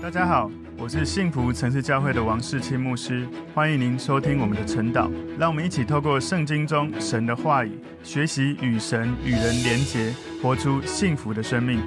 大家好，我是幸福城市教会的王世清牧师，欢迎您收听我们的晨祷。让我们一起透过圣经中神的话语，学习与神与人连结，活出幸福的生命。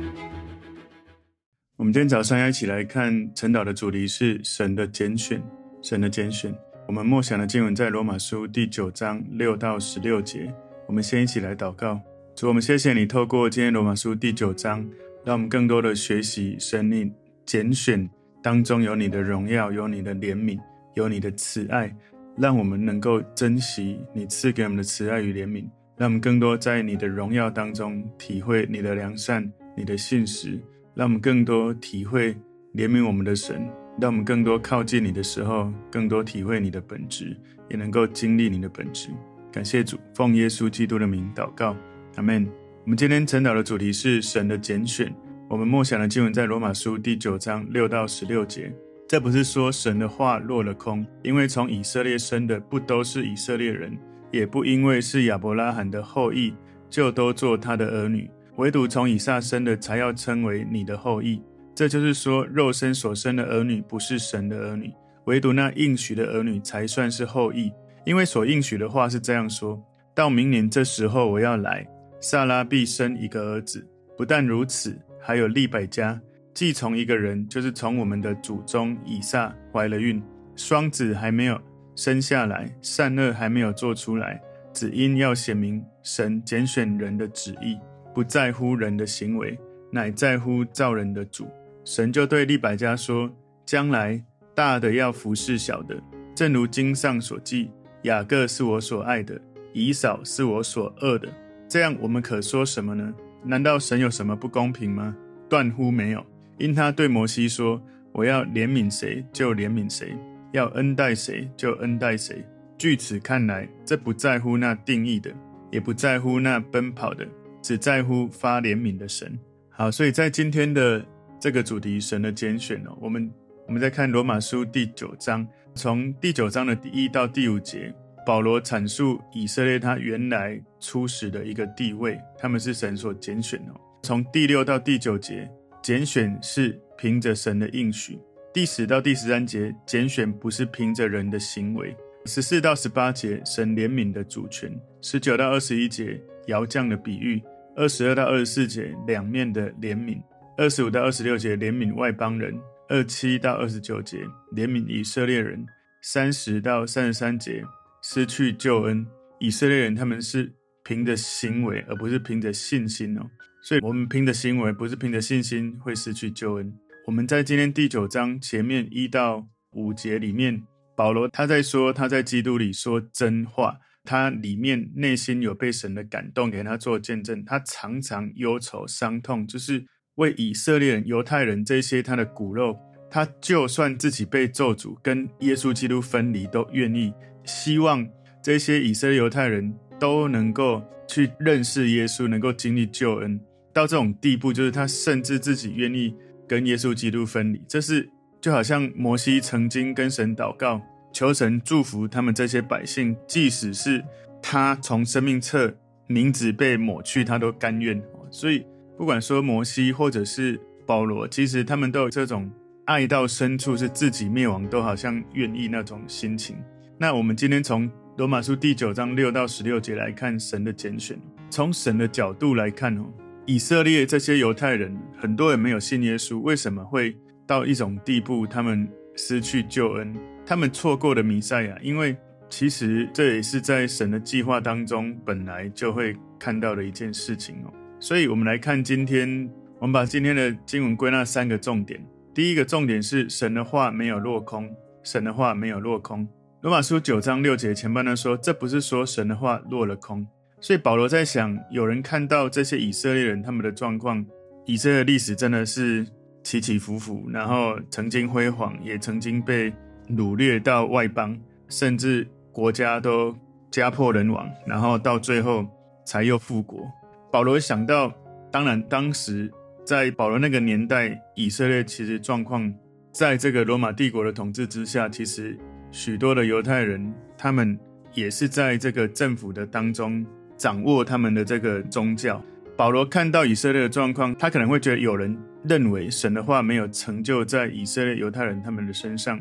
我们今天早上要一起来看晨祷的主题是神的拣选，神的拣选。我们默想的经文在罗马书第九章六到十六节。我们先一起来祷告，主，我们谢谢你透过今天罗马书第九章，让我们更多的学习神命。拣选当中有你的荣耀，有你的怜悯，有你的慈爱，让我们能够珍惜你赐给我们的慈爱与怜悯，让我们更多在你的荣耀当中体会你的良善、你的信实，让我们更多体会怜悯我们的神，让我们更多靠近你的时候，更多体会你的本质，也能够经历你的本质。感谢主，奉耶稣基督的名祷告，阿门。我们今天晨祷的主题是神的拣选。我们默想的经文在罗马书第九章六到十六节。这不是说神的话落了空，因为从以色列生的不都是以色列人，也不因为是亚伯拉罕的后裔就都做他的儿女，唯独从以撒生的才要称为你的后裔。这就是说，肉身所生的儿女不是神的儿女，唯独那应许的儿女才算是后裔。因为所应许的话是这样说：到明年这时候我要来，撒拉必生一个儿子。不但如此。还有利百加，既从一个人，就是从我们的祖宗以撒怀了孕，双子还没有生下来，善恶还没有做出来，只因要显明神拣选人的旨意，不在乎人的行为，乃在乎造人的主。神就对利百加说：将来大的要服侍小的，正如经上所记：雅各是我所爱的，以扫是我所恶的。这样我们可说什么呢？难道神有什么不公平吗？断乎没有。因他对摩西说：“我要怜悯谁就怜悯谁，要恩待谁就恩待谁。”据此看来，这不在乎那定义的，也不在乎那奔跑的，只在乎发怜悯的神。好，所以在今天的这个主题，神的拣选哦，我们我们在看罗马书第九章，从第九章的第一到第五节。保罗阐述以色列他原来初始的一个地位，他们是神所拣选的。从第六到第九节，拣选是凭着神的应许；第十到第十三节，拣选不是凭着人的行为；十四到十八节，神怜悯的主权；十九到二十一节，摇将的比喻；二十二到二十四节，两面的怜悯；二十五到二十六节，怜悯外邦人；二七到二十九节，怜悯以色列人；三十到三十三节。失去救恩，以色列人他们是凭着行为，而不是凭着信心哦。所以，我们凭着行为，不是凭着信心，会失去救恩。我们在今天第九章前面一到五节里面，保罗他在说他在基督里说真话，他里面内心有被神的感动，给他做见证。他常常忧愁伤痛，就是为以色列人、犹太人这些他的骨肉，他就算自己被咒诅，跟耶稣基督分离，都愿意。希望这些以色列犹太人都能够去认识耶稣，能够经历救恩到这种地步，就是他甚至自己愿意跟耶稣基督分离。这是就好像摩西曾经跟神祷告，求神祝福他们这些百姓，即使是他从生命册名字被抹去，他都甘愿。所以不管说摩西或者是保罗，其实他们都有这种爱到深处，是自己灭亡都好像愿意那种心情。那我们今天从罗马书第九章六到十六节来看神的拣选。从神的角度来看哦，以色列这些犹太人，很多人没有信耶稣，为什么会到一种地步？他们失去救恩，他们错过了弥赛亚。因为其实这也是在神的计划当中本来就会看到的一件事情哦。所以，我们来看今天，我们把今天的经文归纳三个重点。第一个重点是神的话没有落空，神的话没有落空。罗马书九章六节前半段说，这不是说神的话落了空，所以保罗在想，有人看到这些以色列人他们的状况，以色列历史真的是起起伏伏，然后曾经辉煌，也曾经被掳掠到外邦，甚至国家都家破人亡，然后到最后才又复国。保罗想到，当然当时在保罗那个年代，以色列其实状况，在这个罗马帝国的统治之下，其实。许多的犹太人，他们也是在这个政府的当中掌握他们的这个宗教。保罗看到以色列的状况，他可能会觉得有人认为神的话没有成就在以色列犹太人他们的身上，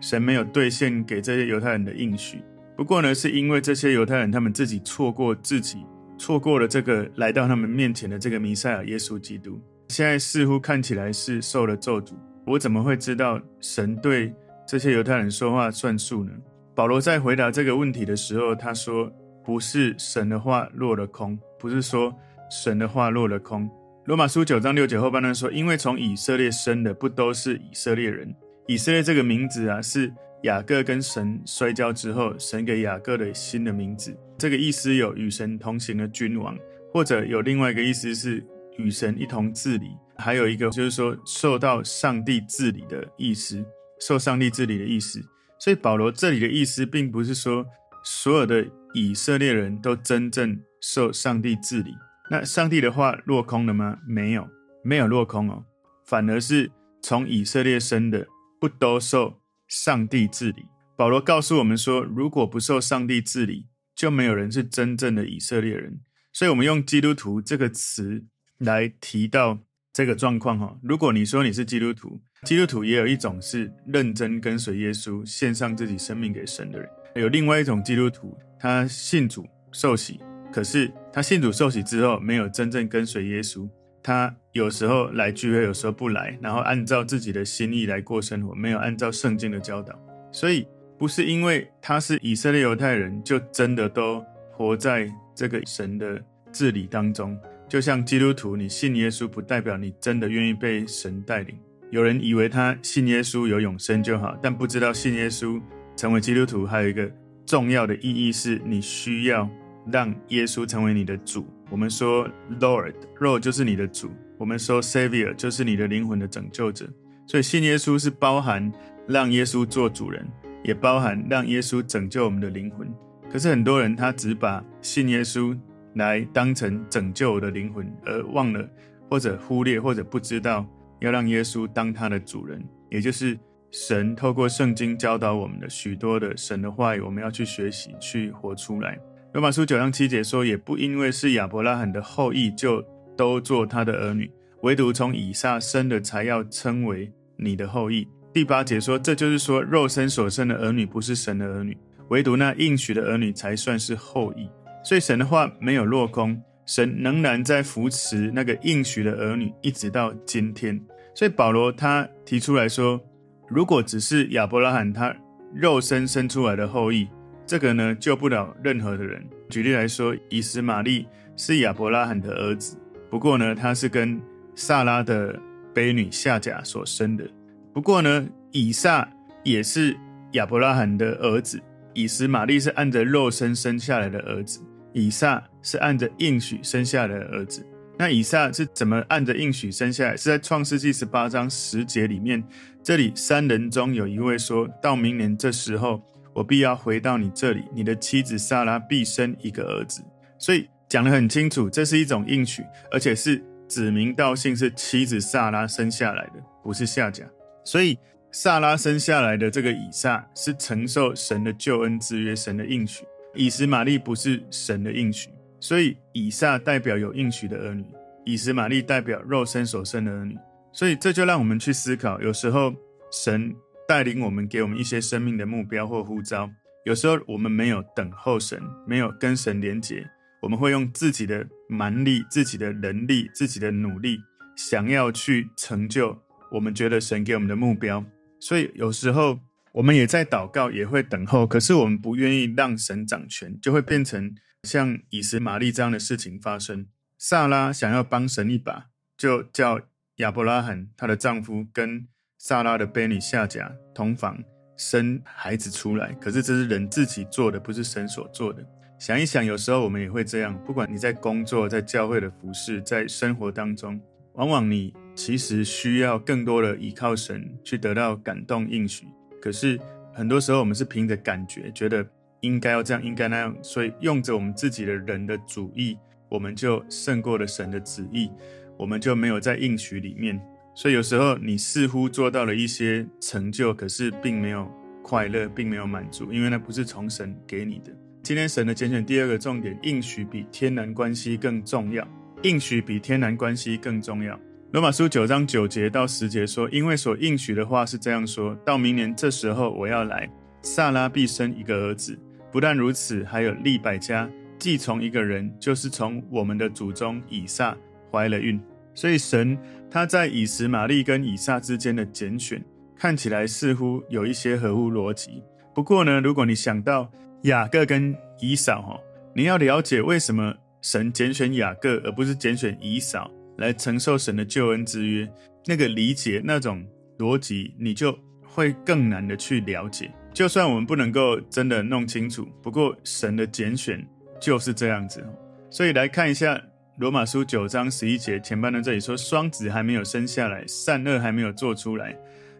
神没有兑现给这些犹太人的应许。不过呢，是因为这些犹太人他们自己错过自己，错过了这个来到他们面前的这个弥赛亚耶稣基督。现在似乎看起来是受了咒诅。我怎么会知道神对这些犹太人说话算数呢？保罗在回答这个问题的时候，他说：“不是神的话落了空，不是说神的话落了空。”罗马书九章六节后半段说：“因为从以色列生的不都是以色列人？以色列这个名字啊，是。”雅各跟神摔跤之后，神给雅各的新的名字，这个意思有与神同行的君王，或者有另外一个意思是与神一同治理，还有一个就是说受到上帝治理的意思，受上帝治理的意思。所以保罗这里的意思，并不是说所有的以色列人都真正受上帝治理。那上帝的话落空了吗？没有，没有落空哦，反而是从以色列生的不都受。上帝治理，保罗告诉我们说，如果不受上帝治理，就没有人是真正的以色列人。所以，我们用基督徒这个词来提到这个状况哈。如果你说你是基督徒，基督徒也有一种是认真跟随耶稣、献上自己生命给神的人；有另外一种基督徒，他信主受洗，可是他信主受洗之后，没有真正跟随耶稣。他有时候来聚会，有时候不来，然后按照自己的心意来过生活，没有按照圣经的教导。所以不是因为他是以色列犹太人，就真的都活在这个神的治理当中。就像基督徒，你信耶稣，不代表你真的愿意被神带领。有人以为他信耶稣有永生就好，但不知道信耶稣成为基督徒还有一个重要的意义，是你需要让耶稣成为你的主。我们说 Lord，Lord 就是你的主；我们说 Savior 就是你的灵魂的拯救者。所以信耶稣是包含让耶稣做主人，也包含让耶稣拯救我们的灵魂。可是很多人他只把信耶稣来当成拯救我的灵魂，而忘了或者忽略或者不知道要让耶稣当他的主人，也就是神透过圣经教导我们的许多的神的话语，我们要去学习去活出来。罗马书九章七节说：“也不因为是亚伯拉罕的后裔，就都做他的儿女；唯独从以撒生的，才要称为你的后裔。”第八节说：“这就是说，肉身所生的儿女不是神的儿女，唯独那应许的儿女才算是后裔。所以神的话没有落空，神仍然在扶持那个应许的儿女，一直到今天。所以保罗他提出来说，如果只是亚伯拉罕他肉身生出来的后裔。”这个呢，救不了任何的人。举例来说，以实玛利是亚伯拉罕的儿子，不过呢，他是跟撒拉的婢女夏甲所生的。不过呢，以撒也是亚伯拉罕的儿子。以实玛利是按着肉身生下来的儿子，以撒是按着应许生下来的儿子。那以撒是怎么按着应许生下来？是在创世纪十八章十节里面，这里三人中有一位说到明年这时候。我必要回到你这里，你的妻子撒拉必生一个儿子。所以讲得很清楚，这是一种应许，而且是指名道姓，是妻子撒拉生下来的，不是夏甲。所以撒拉生下来的这个以撒是承受神的救恩之约，神的应许。以实玛利不是神的应许，所以以撒代表有应许的儿女，以实玛利代表肉身所生的儿女。所以这就让我们去思考，有时候神。带领我们，给我们一些生命的目标或呼召。有时候我们没有等候神，没有跟神连结，我们会用自己的蛮力、自己的能力、自己的努力，想要去成就我们觉得神给我们的目标。所以有时候我们也在祷告，也会等候，可是我们不愿意让神掌权，就会变成像以实玛利这样的事情发生。撒拉想要帮神一把，就叫亚伯拉罕她的丈夫跟。撒拉的婢女夏甲同房生孩子出来，可是这是人自己做的，不是神所做的。想一想，有时候我们也会这样。不管你在工作、在教会的服侍、在生活当中，往往你其实需要更多的依靠神去得到感动应许。可是很多时候我们是凭着感觉，觉得应该要这样，应该那样，所以用着我们自己的人的主意，我们就胜过了神的旨意，我们就没有在应许里面。所以有时候你似乎做到了一些成就，可是并没有快乐，并没有满足，因为那不是从神给你的。今天神的拣选第二个重点，应许比天然关系更重要。应许比天然关系更重要。罗马书九章九节到十节说：“因为所应许的话是这样说，到明年这时候我要来，撒拉必生一个儿子。不但如此，还有利百加既从一个人，就是从我们的祖宗以撒怀了孕。所以神他在以实玛利跟以撒之间的拣选，看起来似乎有一些合乎逻辑。不过呢，如果你想到雅各跟以扫，哈，你要了解为什么神拣选雅各而不是拣选以扫。”来承受神的救恩之约，那个理解那种逻辑，你就会更难的去了解。就算我们不能够真的弄清楚，不过神的拣选就是这样子。所以来看一下罗马书九章十一节前半段，这里说双子还没有生下来，善恶还没有做出来。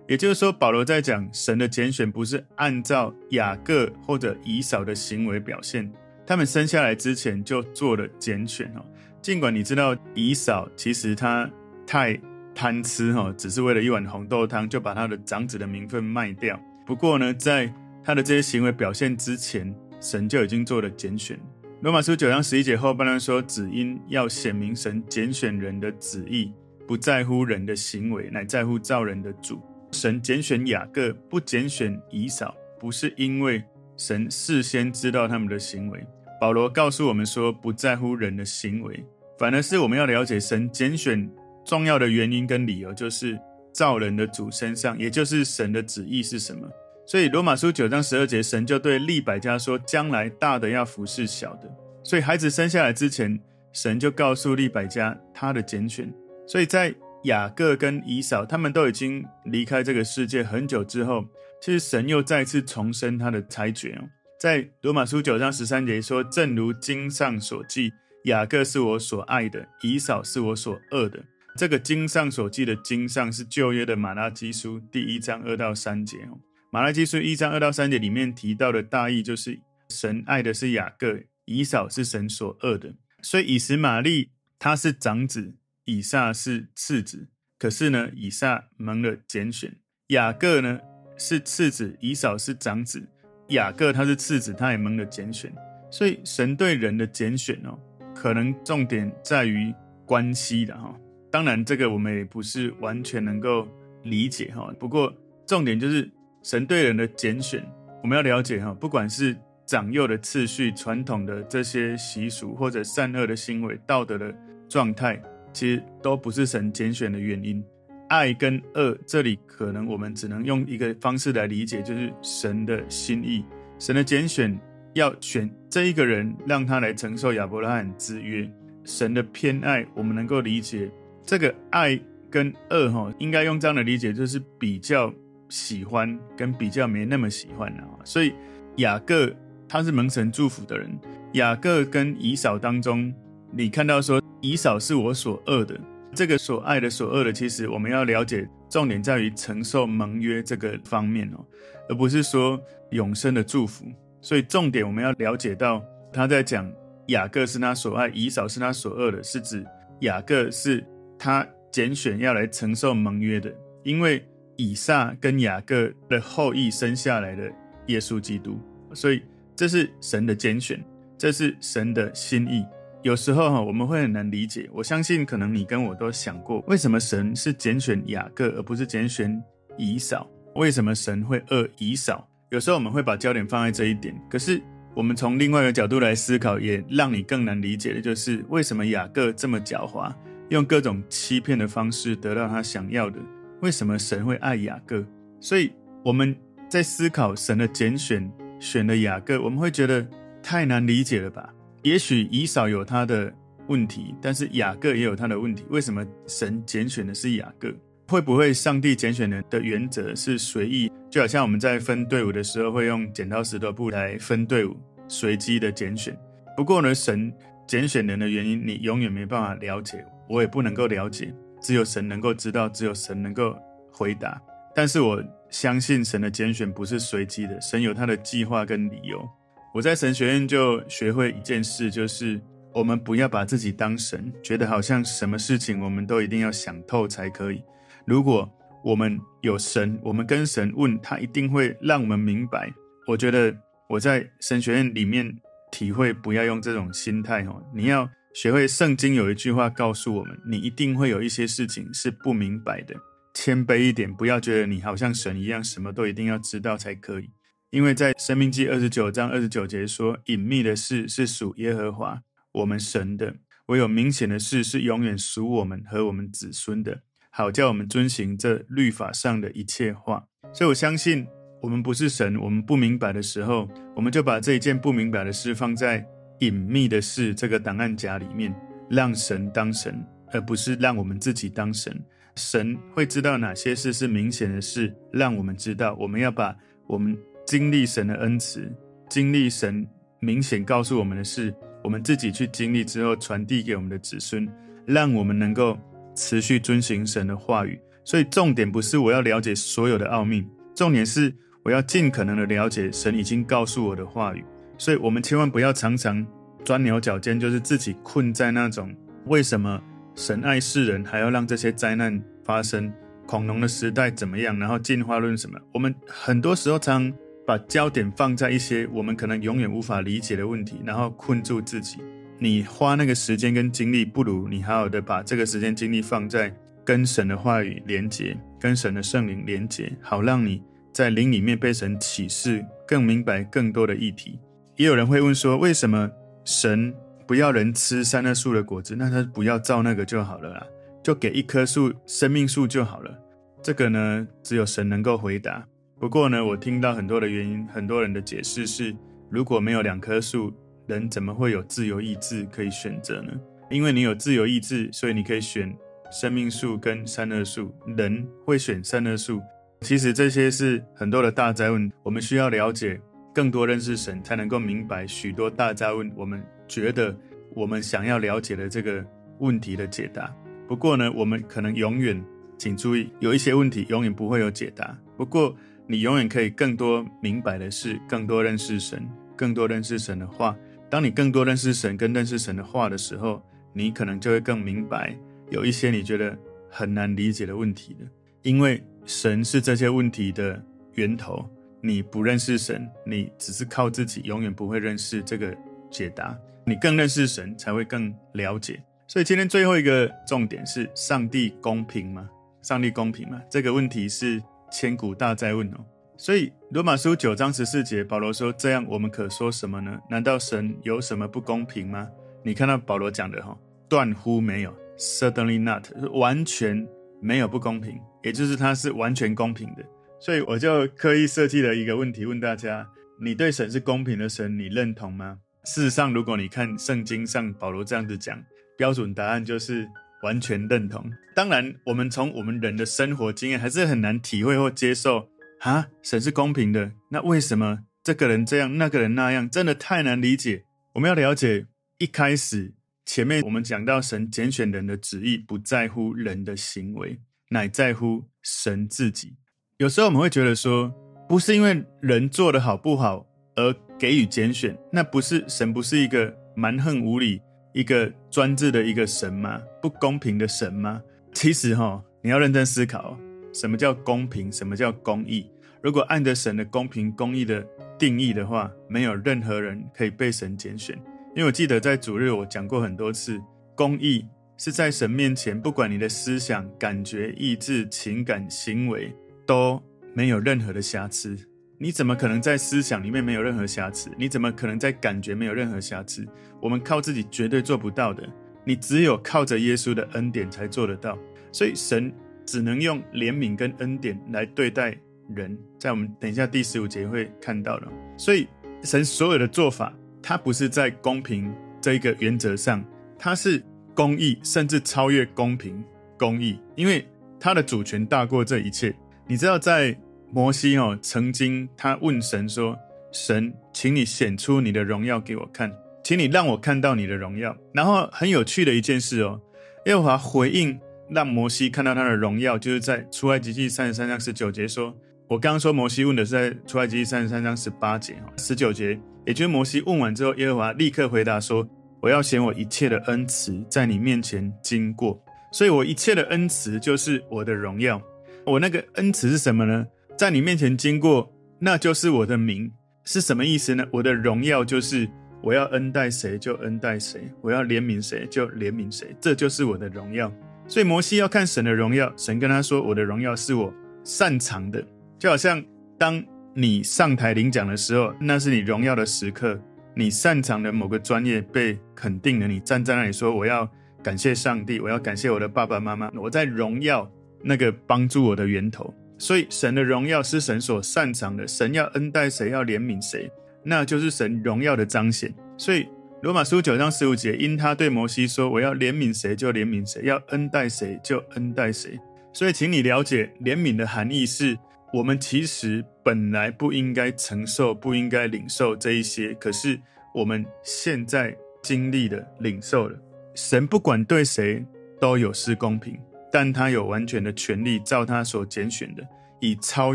也就是说，保罗在讲神的拣选不是按照雅各或者以扫的行为表现，他们生下来之前就做了拣选哦。尽管你知道以嫂其实他太贪吃哈，只是为了一碗红豆汤就把他的长子的名分卖掉。不过呢，在他的这些行为表现之前，神就已经做了拣选。罗马书九章十一节后半段说：“只因要显明神拣选人的旨意，不在乎人的行为，乃在乎造人的主。神拣选雅各，不拣选以嫂，不是因为神事先知道他们的行为。”保罗告诉我们说，不在乎人的行为，反而是我们要了解神拣选重要的原因跟理由，就是造人的主身上，也就是神的旨意是什么。所以罗马书九章十二节，神就对利百家说，将来大的要服侍小的。所以孩子生下来之前，神就告诉利百家他的拣选。所以在雅各跟以扫他们都已经离开这个世界很久之后，其实神又再次重申他的裁决哦。在罗马书九章十三节说：“正如经上所记，雅各是我所爱的，以扫是我所恶的。”这个经上所记的经上是旧约的马拉基书第一章二到三节。马拉基书一章二到三节里面提到的大意就是，神爱的是雅各，以扫是神所恶的。所以以实玛利他是长子，以撒是次子。可是呢，以撒蒙了拣选，雅各呢是次子，以扫是长子。雅各他是次子，他也蒙了拣选，所以神对人的拣选哦，可能重点在于关系的哈。当然，这个我们也不是完全能够理解哈。不过重点就是神对人的拣选，我们要了解哈。不管是长幼的次序、传统的这些习俗，或者善恶的行为、道德的状态，其实都不是神拣选的原因。爱跟恶，这里可能我们只能用一个方式来理解，就是神的心意。神的拣选要选这一个人，让他来承受亚伯拉罕之约。神的偏爱，我们能够理解这个爱跟恶，哈，应该用这样的理解，就是比较喜欢跟比较没那么喜欢的。所以雅各他是蒙神祝福的人，雅各跟以扫当中，你看到说以扫是我所恶的。这个所爱的、所恶的，其实我们要了解，重点在于承受盟约这个方面哦，而不是说永生的祝福。所以重点我们要了解到，他在讲雅各是他所爱，以扫是他所恶的，是指雅各是他拣选要来承受盟约的，因为以撒跟雅各的后裔生下来的耶稣基督，所以这是神的拣选，这是神的心意。有时候哈，我们会很难理解。我相信，可能你跟我都想过，为什么神是拣选雅各，而不是拣选以扫？为什么神会恶以扫？有时候我们会把焦点放在这一点。可是，我们从另外一个角度来思考，也让你更难理解的就是，为什么雅各这么狡猾，用各种欺骗的方式得到他想要的？为什么神会爱雅各？所以我们在思考神的拣选，选了雅各，我们会觉得太难理解了吧？也许以扫有他的问题，但是雅各也有他的问题。为什么神拣选的是雅各？会不会上帝拣选人的原则是随意？就好像我们在分队伍的时候会用剪刀石头布来分队伍，随机的拣选。不过呢，神拣选人的原因，你永远没办法了解，我也不能够了解，只有神能够知道，只有神能够回答。但是我相信神的拣选不是随机的，神有他的计划跟理由。我在神学院就学会一件事，就是我们不要把自己当神，觉得好像什么事情我们都一定要想透才可以。如果我们有神，我们跟神问，他一定会让我们明白。我觉得我在神学院里面体会，不要用这种心态哦，你要学会圣经有一句话告诉我们：你一定会有一些事情是不明白的。谦卑一点，不要觉得你好像神一样，什么都一定要知道才可以。因为在申命记二十九章二十九节说：“隐秘的事是属耶和华我们神的，唯有明显的事是永远属我们和我们子孙的，好叫我们遵行这律法上的一切话。”所以我相信，我们不是神，我们不明白的时候，我们就把这一件不明白的事放在隐秘的事这个档案夹里面，让神当神，而不是让我们自己当神。神会知道哪些事是明显的事，让我们知道。我们要把我们经历神的恩慈，经历神明显告诉我们的事，我们自己去经历之后，传递给我们的子孙，让我们能够持续遵行神的话语。所以重点不是我要了解所有的奥秘，重点是我要尽可能的了解神已经告诉我的话语。所以我们千万不要常常钻牛角尖，就是自己困在那种为什么。神爱世人，还要让这些灾难发生？恐龙的时代怎么样？然后进化论什么？我们很多时候常把焦点放在一些我们可能永远无法理解的问题，然后困住自己。你花那个时间跟精力，不如你好好的把这个时间精力放在跟神的话语连接，跟神的圣灵连接，好让你在灵里面被神启示，更明白更多的议题。也有人会问说，为什么神？不要人吃善恶树的果子，那他不要造那个就好了啦，就给一棵树生命树就好了。这个呢，只有神能够回答。不过呢，我听到很多的原因，很多人的解释是：如果没有两棵树，人怎么会有自由意志可以选择呢？因为你有自由意志，所以你可以选生命树跟善恶树。人会选善恶树，其实这些是很多的大灾问，我们需要了解。更多认识神，才能够明白许多大灾问。我们觉得我们想要了解的这个问题的解答。不过呢，我们可能永远，请注意，有一些问题永远不会有解答。不过你永远可以更多明白的是，更多认识神，更多认识神的话。当你更多认识神跟认识神的话的时候，你可能就会更明白有一些你觉得很难理解的问题的，因为神是这些问题的源头。你不认识神，你只是靠自己，永远不会认识这个解答。你更认识神，才会更了解。所以今天最后一个重点是：上帝公平吗？上帝公平吗？这个问题是千古大哉问哦。所以罗马书九章十四节，保罗说：“这样我们可说什么呢？难道神有什么不公平吗？”你看到保罗讲的哈，断乎没有，certainly not，完全没有不公平，也就是他是完全公平的。所以我就刻意设计了一个问题问大家：你对神是公平的神，你认同吗？事实上，如果你看圣经上保罗这样子讲，标准答案就是完全认同。当然，我们从我们人的生活经验还是很难体会或接受啊，神是公平的，那为什么这个人这样，那个人那样，真的太难理解。我们要了解，一开始前面我们讲到神拣选人的旨意，不在乎人的行为，乃在乎神自己。有时候我们会觉得说，不是因为人做得好不好而给予拣选，那不是神不是一个蛮横无理、一个专制的一个神吗？不公平的神吗？其实哈，你要认真思考，什么叫公平，什么叫公义？如果按着神的公平公义的定义的话，没有任何人可以被神拣选。因为我记得在主日我讲过很多次，公义是在神面前，不管你的思想、感觉、意志、情感、行为。都没有任何的瑕疵，你怎么可能在思想里面没有任何瑕疵？你怎么可能在感觉没有任何瑕疵？我们靠自己绝对做不到的，你只有靠着耶稣的恩典才做得到。所以神只能用怜悯跟恩典来对待人，在我们等一下第十五节会看到的。所以神所有的做法，他不是在公平这一个原则上，他是公义，甚至超越公平公义，因为他的主权大过这一切。你知道，在摩西哦，曾经他问神说：“神，请你显出你的荣耀给我看，请你让我看到你的荣耀。”然后很有趣的一件事哦，耶和华回应让摩西看到他的荣耀，就是在出埃及记三十三章十九节说：“我刚刚说摩西问的是在出埃及记三十三章十八节哦十九节，也就是摩西问完之后，耶和华立刻回答说：我要显我一切的恩慈在你面前经过，所以我一切的恩慈就是我的荣耀。”我那个恩慈是什么呢？在你面前经过，那就是我的名，是什么意思呢？我的荣耀就是我要恩待谁就恩待谁，我要怜悯谁就怜悯谁，这就是我的荣耀。所以摩西要看神的荣耀，神跟他说：“我的荣耀是我擅长的。”就好像当你上台领奖的时候，那是你荣耀的时刻，你擅长的某个专业被肯定了，你站在那里说：“我要感谢上帝，我要感谢我的爸爸妈妈，我在荣耀那个帮助我的源头。”所以神的荣耀是神所擅长的，神要恩待谁，要怜悯谁，那就是神荣耀的彰显。所以。罗马书九章十五节，因他对摩西说：“我要怜悯谁就怜悯谁，要恩待谁就恩待谁。”所以，请你了解怜悯的含义是：我们其实本来不应该承受、不应该领受这一些，可是我们现在经历了、领受了。神不管对谁都有失公平，但他有完全的权利，照他所拣选的，以超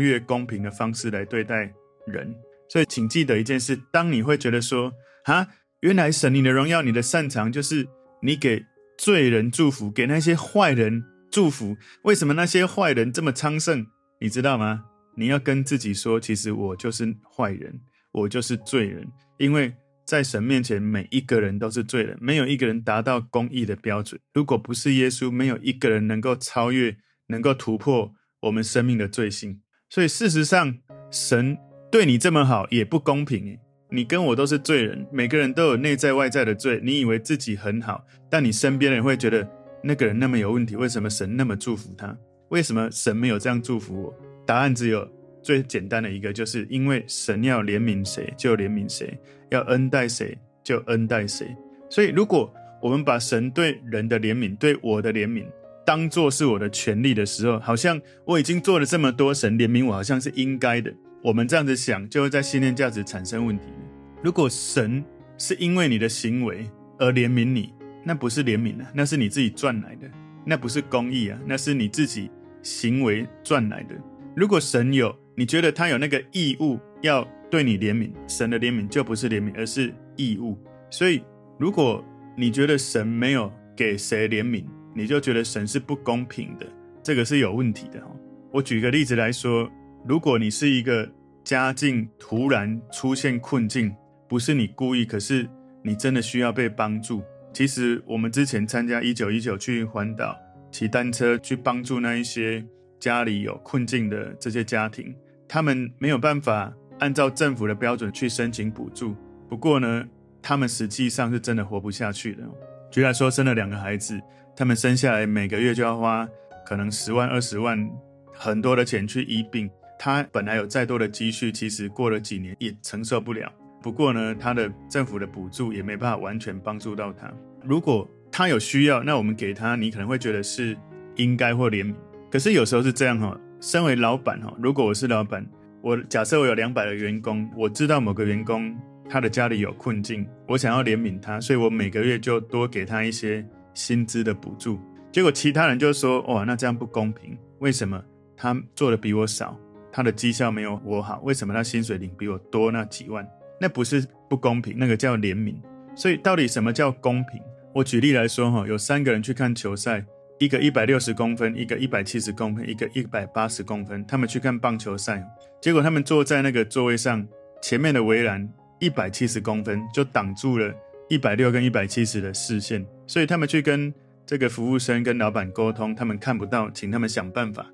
越公平的方式来对待人。所以，请记得一件事：当你会觉得说，哈。原来神你的荣耀，你的擅长就是你给罪人祝福，给那些坏人祝福。为什么那些坏人这么昌盛？你知道吗？你要跟自己说，其实我就是坏人，我就是罪人。因为在神面前，每一个人都是罪人，没有一个人达到公义的标准。如果不是耶稣，没有一个人能够超越，能够突破我们生命的罪性。所以事实上，神对你这么好，也不公平。你跟我都是罪人，每个人都有内在外在的罪。你以为自己很好，但你身边的人会觉得那个人那么有问题。为什么神那么祝福他？为什么神没有这样祝福我？答案只有最简单的一个，就是因为神要怜悯谁就怜悯谁，要恩待谁就恩待谁。所以，如果我们把神对人的怜悯、对我的怜悯当做是我的权利的时候，好像我已经做了这么多，神怜悯我好像是应该的。我们这样子想，就会在信念价值产生问题。如果神是因为你的行为而怜悯你，那不是怜悯啊，那是你自己赚来的，那不是公义啊，那是你自己行为赚来的。如果神有，你觉得他有那个义务要对你怜悯，神的怜悯就不是怜悯，而是义务。所以，如果你觉得神没有给谁怜悯，你就觉得神是不公平的，这个是有问题的。我举个例子来说。如果你是一个家境突然出现困境，不是你故意，可是你真的需要被帮助。其实我们之前参加一九一九去环岛骑单车去帮助那一些家里有困境的这些家庭，他们没有办法按照政府的标准去申请补助。不过呢，他们实际上是真的活不下去的。举来说，生了两个孩子，他们生下来每个月就要花可能十万、二十万，很多的钱去医病。他本来有再多的积蓄，其实过了几年也承受不了。不过呢，他的政府的补助也没办法完全帮助到他。如果他有需要，那我们给他，你可能会觉得是应该或怜悯。可是有时候是这样哈，身为老板哈，如果我是老板，我假设我有两百个员工，我知道某个员工他的家里有困境，我想要怜悯他，所以我每个月就多给他一些薪资的补助。结果其他人就说：哇，那这样不公平，为什么他做的比我少？他的绩效没有我好，为什么他薪水领比我多那几万？那不是不公平，那个叫怜悯。所以到底什么叫公平？我举例来说哈，有三个人去看球赛，一个一百六十公分，一个一百七十公分，一个一百八十公分，他们去看棒球赛，结果他们坐在那个座位上，前面的围栏一百七十公分就挡住了一百六跟一百七十的视线，所以他们去跟这个服务生跟老板沟通，他们看不到，请他们想办法。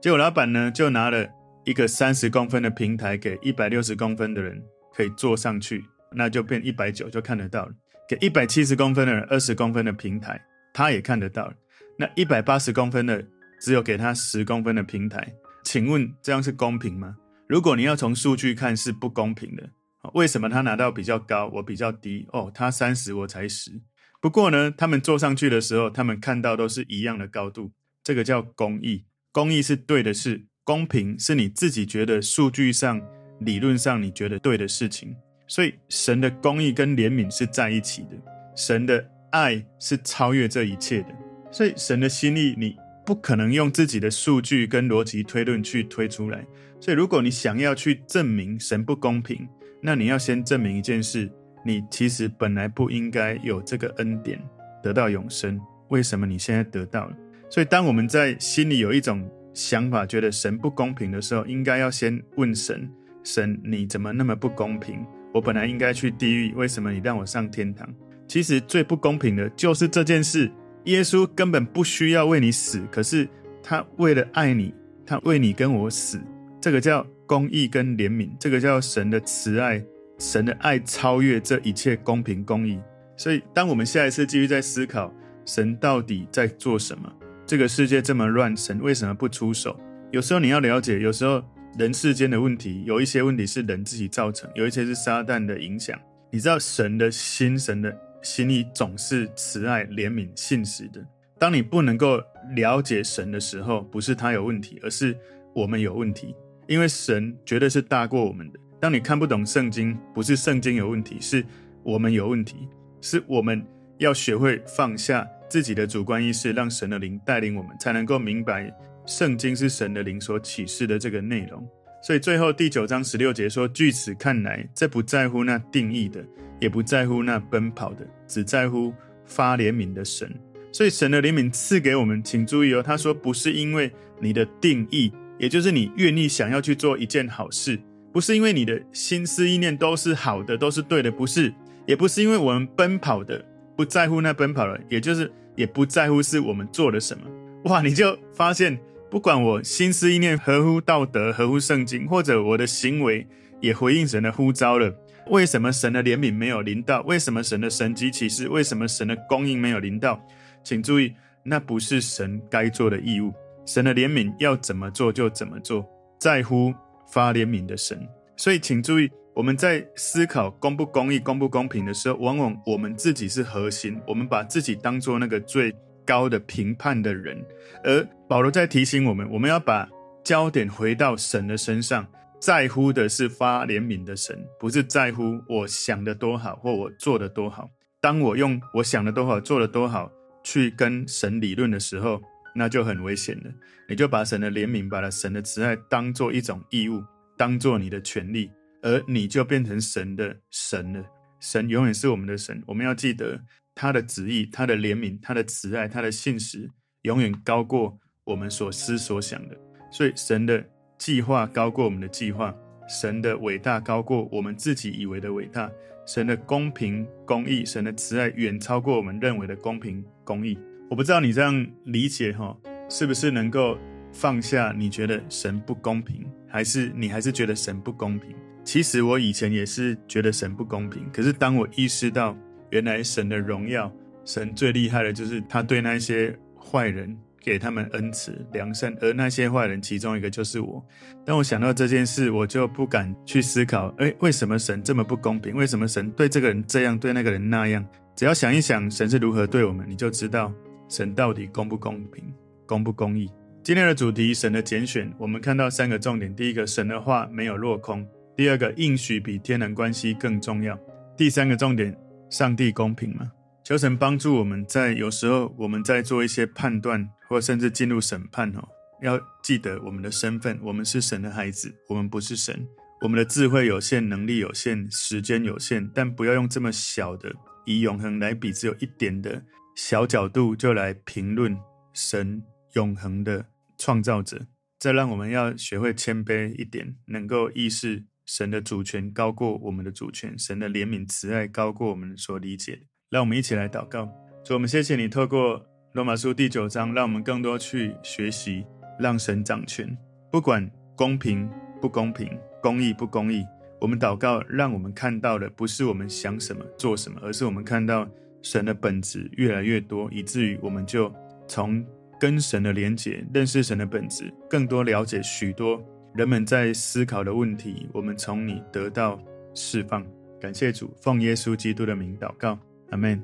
结果老板呢就拿了。一个三十公分的平台给一百六十公分的人可以坐上去，那就变一百九就看得到了。给一百七十公分的人二十公分的平台，他也看得到了。那一百八十公分的只有给他十公分的平台，请问这样是公平吗？如果你要从数据看是不公平的。为什么他拿到比较高，我比较低？哦，他三十我才十。不过呢，他们坐上去的时候，他们看到都是一样的高度，这个叫公义。公义是对的事。公平是你自己觉得数据上、理论上你觉得对的事情，所以神的公义跟怜悯是在一起的，神的爱是超越这一切的，所以神的心意你不可能用自己的数据跟逻辑推论去推出来。所以如果你想要去证明神不公平，那你要先证明一件事：你其实本来不应该有这个恩典得到永生，为什么你现在得到了？所以当我们在心里有一种想法觉得神不公平的时候，应该要先问神：神，你怎么那么不公平？我本来应该去地狱，为什么你让我上天堂？其实最不公平的就是这件事。耶稣根本不需要为你死，可是他为了爱你，他为你跟我死。这个叫公义跟怜悯，这个叫神的慈爱，神的爱超越这一切公平公义。所以，当我们下一次继续在思考神到底在做什么，这个世界这么乱，神为什么不出手？有时候你要了解，有时候。人世间的问题，有一些问题是人自己造成，有一些是撒旦的影响。你知道神的心，神的心里总是慈爱、怜悯、信实的。当你不能够了解神的时候，不是他有问题，而是我们有问题。因为神绝对是大过我们的。当你看不懂圣经，不是圣经有问题，是我们有问题。是我们要学会放下自己的主观意识，让神的灵带领我们，才能够明白。圣经是神的灵所启示的这个内容，所以最后第九章十六节说：“据此看来，这不在乎那定义的，也不在乎那奔跑的，只在乎发怜悯的神。所以神的怜悯赐给我们，请注意哦，他说不是因为你的定义，也就是你愿意想要去做一件好事，不是因为你的心思意念都是好的，都是对的，不是，也不是因为我们奔跑的，不在乎那奔跑的，也就是也不在乎是我们做了什么。哇，你就发现。”不管我心思意念合乎道德、合乎圣经，或者我的行为也回应神的呼召了，为什么神的怜悯没有临到？为什么神的神迹奇事？为什么神的供应没有临到？请注意，那不是神该做的义务。神的怜悯要怎么做就怎么做，在乎发怜悯的神。所以，请注意，我们在思考公不公义、公不公平的时候，往往我们自己是核心，我们把自己当做那个最高的评判的人，而保罗在提醒我们，我们要把焦点回到神的身上，在乎的是发怜悯的神，不是在乎我想的多好或我做的多好。当我用我想的多好、做的多好去跟神理论的时候，那就很危险了。你就把神的怜悯、把神的慈爱当做一种义务，当做你的权利，而你就变成神的神了。神永远是我们的神，我们要记得。他的旨意、他的怜悯、他的慈爱、他的信实，永远高过我们所思所想的。所以，神的计划高过我们的计划，神的伟大高过我们自己以为的伟大，神的公平公义、神的慈爱远超过我们认为的公平公义。我不知道你这样理解哈，是不是能够放下？你觉得神不公平，还是你还是觉得神不公平？其实我以前也是觉得神不公平，可是当我意识到。原来神的荣耀，神最厉害的就是他对那些坏人给他们恩慈良善，而那些坏人其中一个就是我。当我想到这件事，我就不敢去思考，诶，为什么神这么不公平？为什么神对这个人这样，对那个人那样？只要想一想神是如何对我们，你就知道神到底公不公平，公不公义。今天的主题，神的拣选，我们看到三个重点：第一个，神的话没有落空；第二个，应许比天然关系更重要；第三个重点。上帝公平吗？求神帮助我们在有时候我们在做一些判断，或甚至进入审判哦，要记得我们的身份，我们是神的孩子，我们不是神。我们的智慧有限，能力有限，时间有限，但不要用这么小的以永恒来比，只有一点的小角度就来评论神永恒的创造者。这让我们要学会谦卑一点，能够意识。神的主权高过我们的主权，神的怜悯慈爱高过我们所理解的。让我们一起来祷告，主，我们谢谢你透过罗马书第九章，让我们更多去学习，让神掌权，不管公平不公平，公义不公义。我们祷告，让我们看到的不是我们想什么做什么，而是我们看到神的本质越来越多，以至于我们就从跟神的连结，认识神的本质，更多了解许多。人们在思考的问题，我们从你得到释放。感谢主，奉耶稣基督的名祷告，阿门。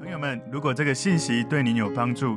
朋友们，如果这个信息对您有帮助，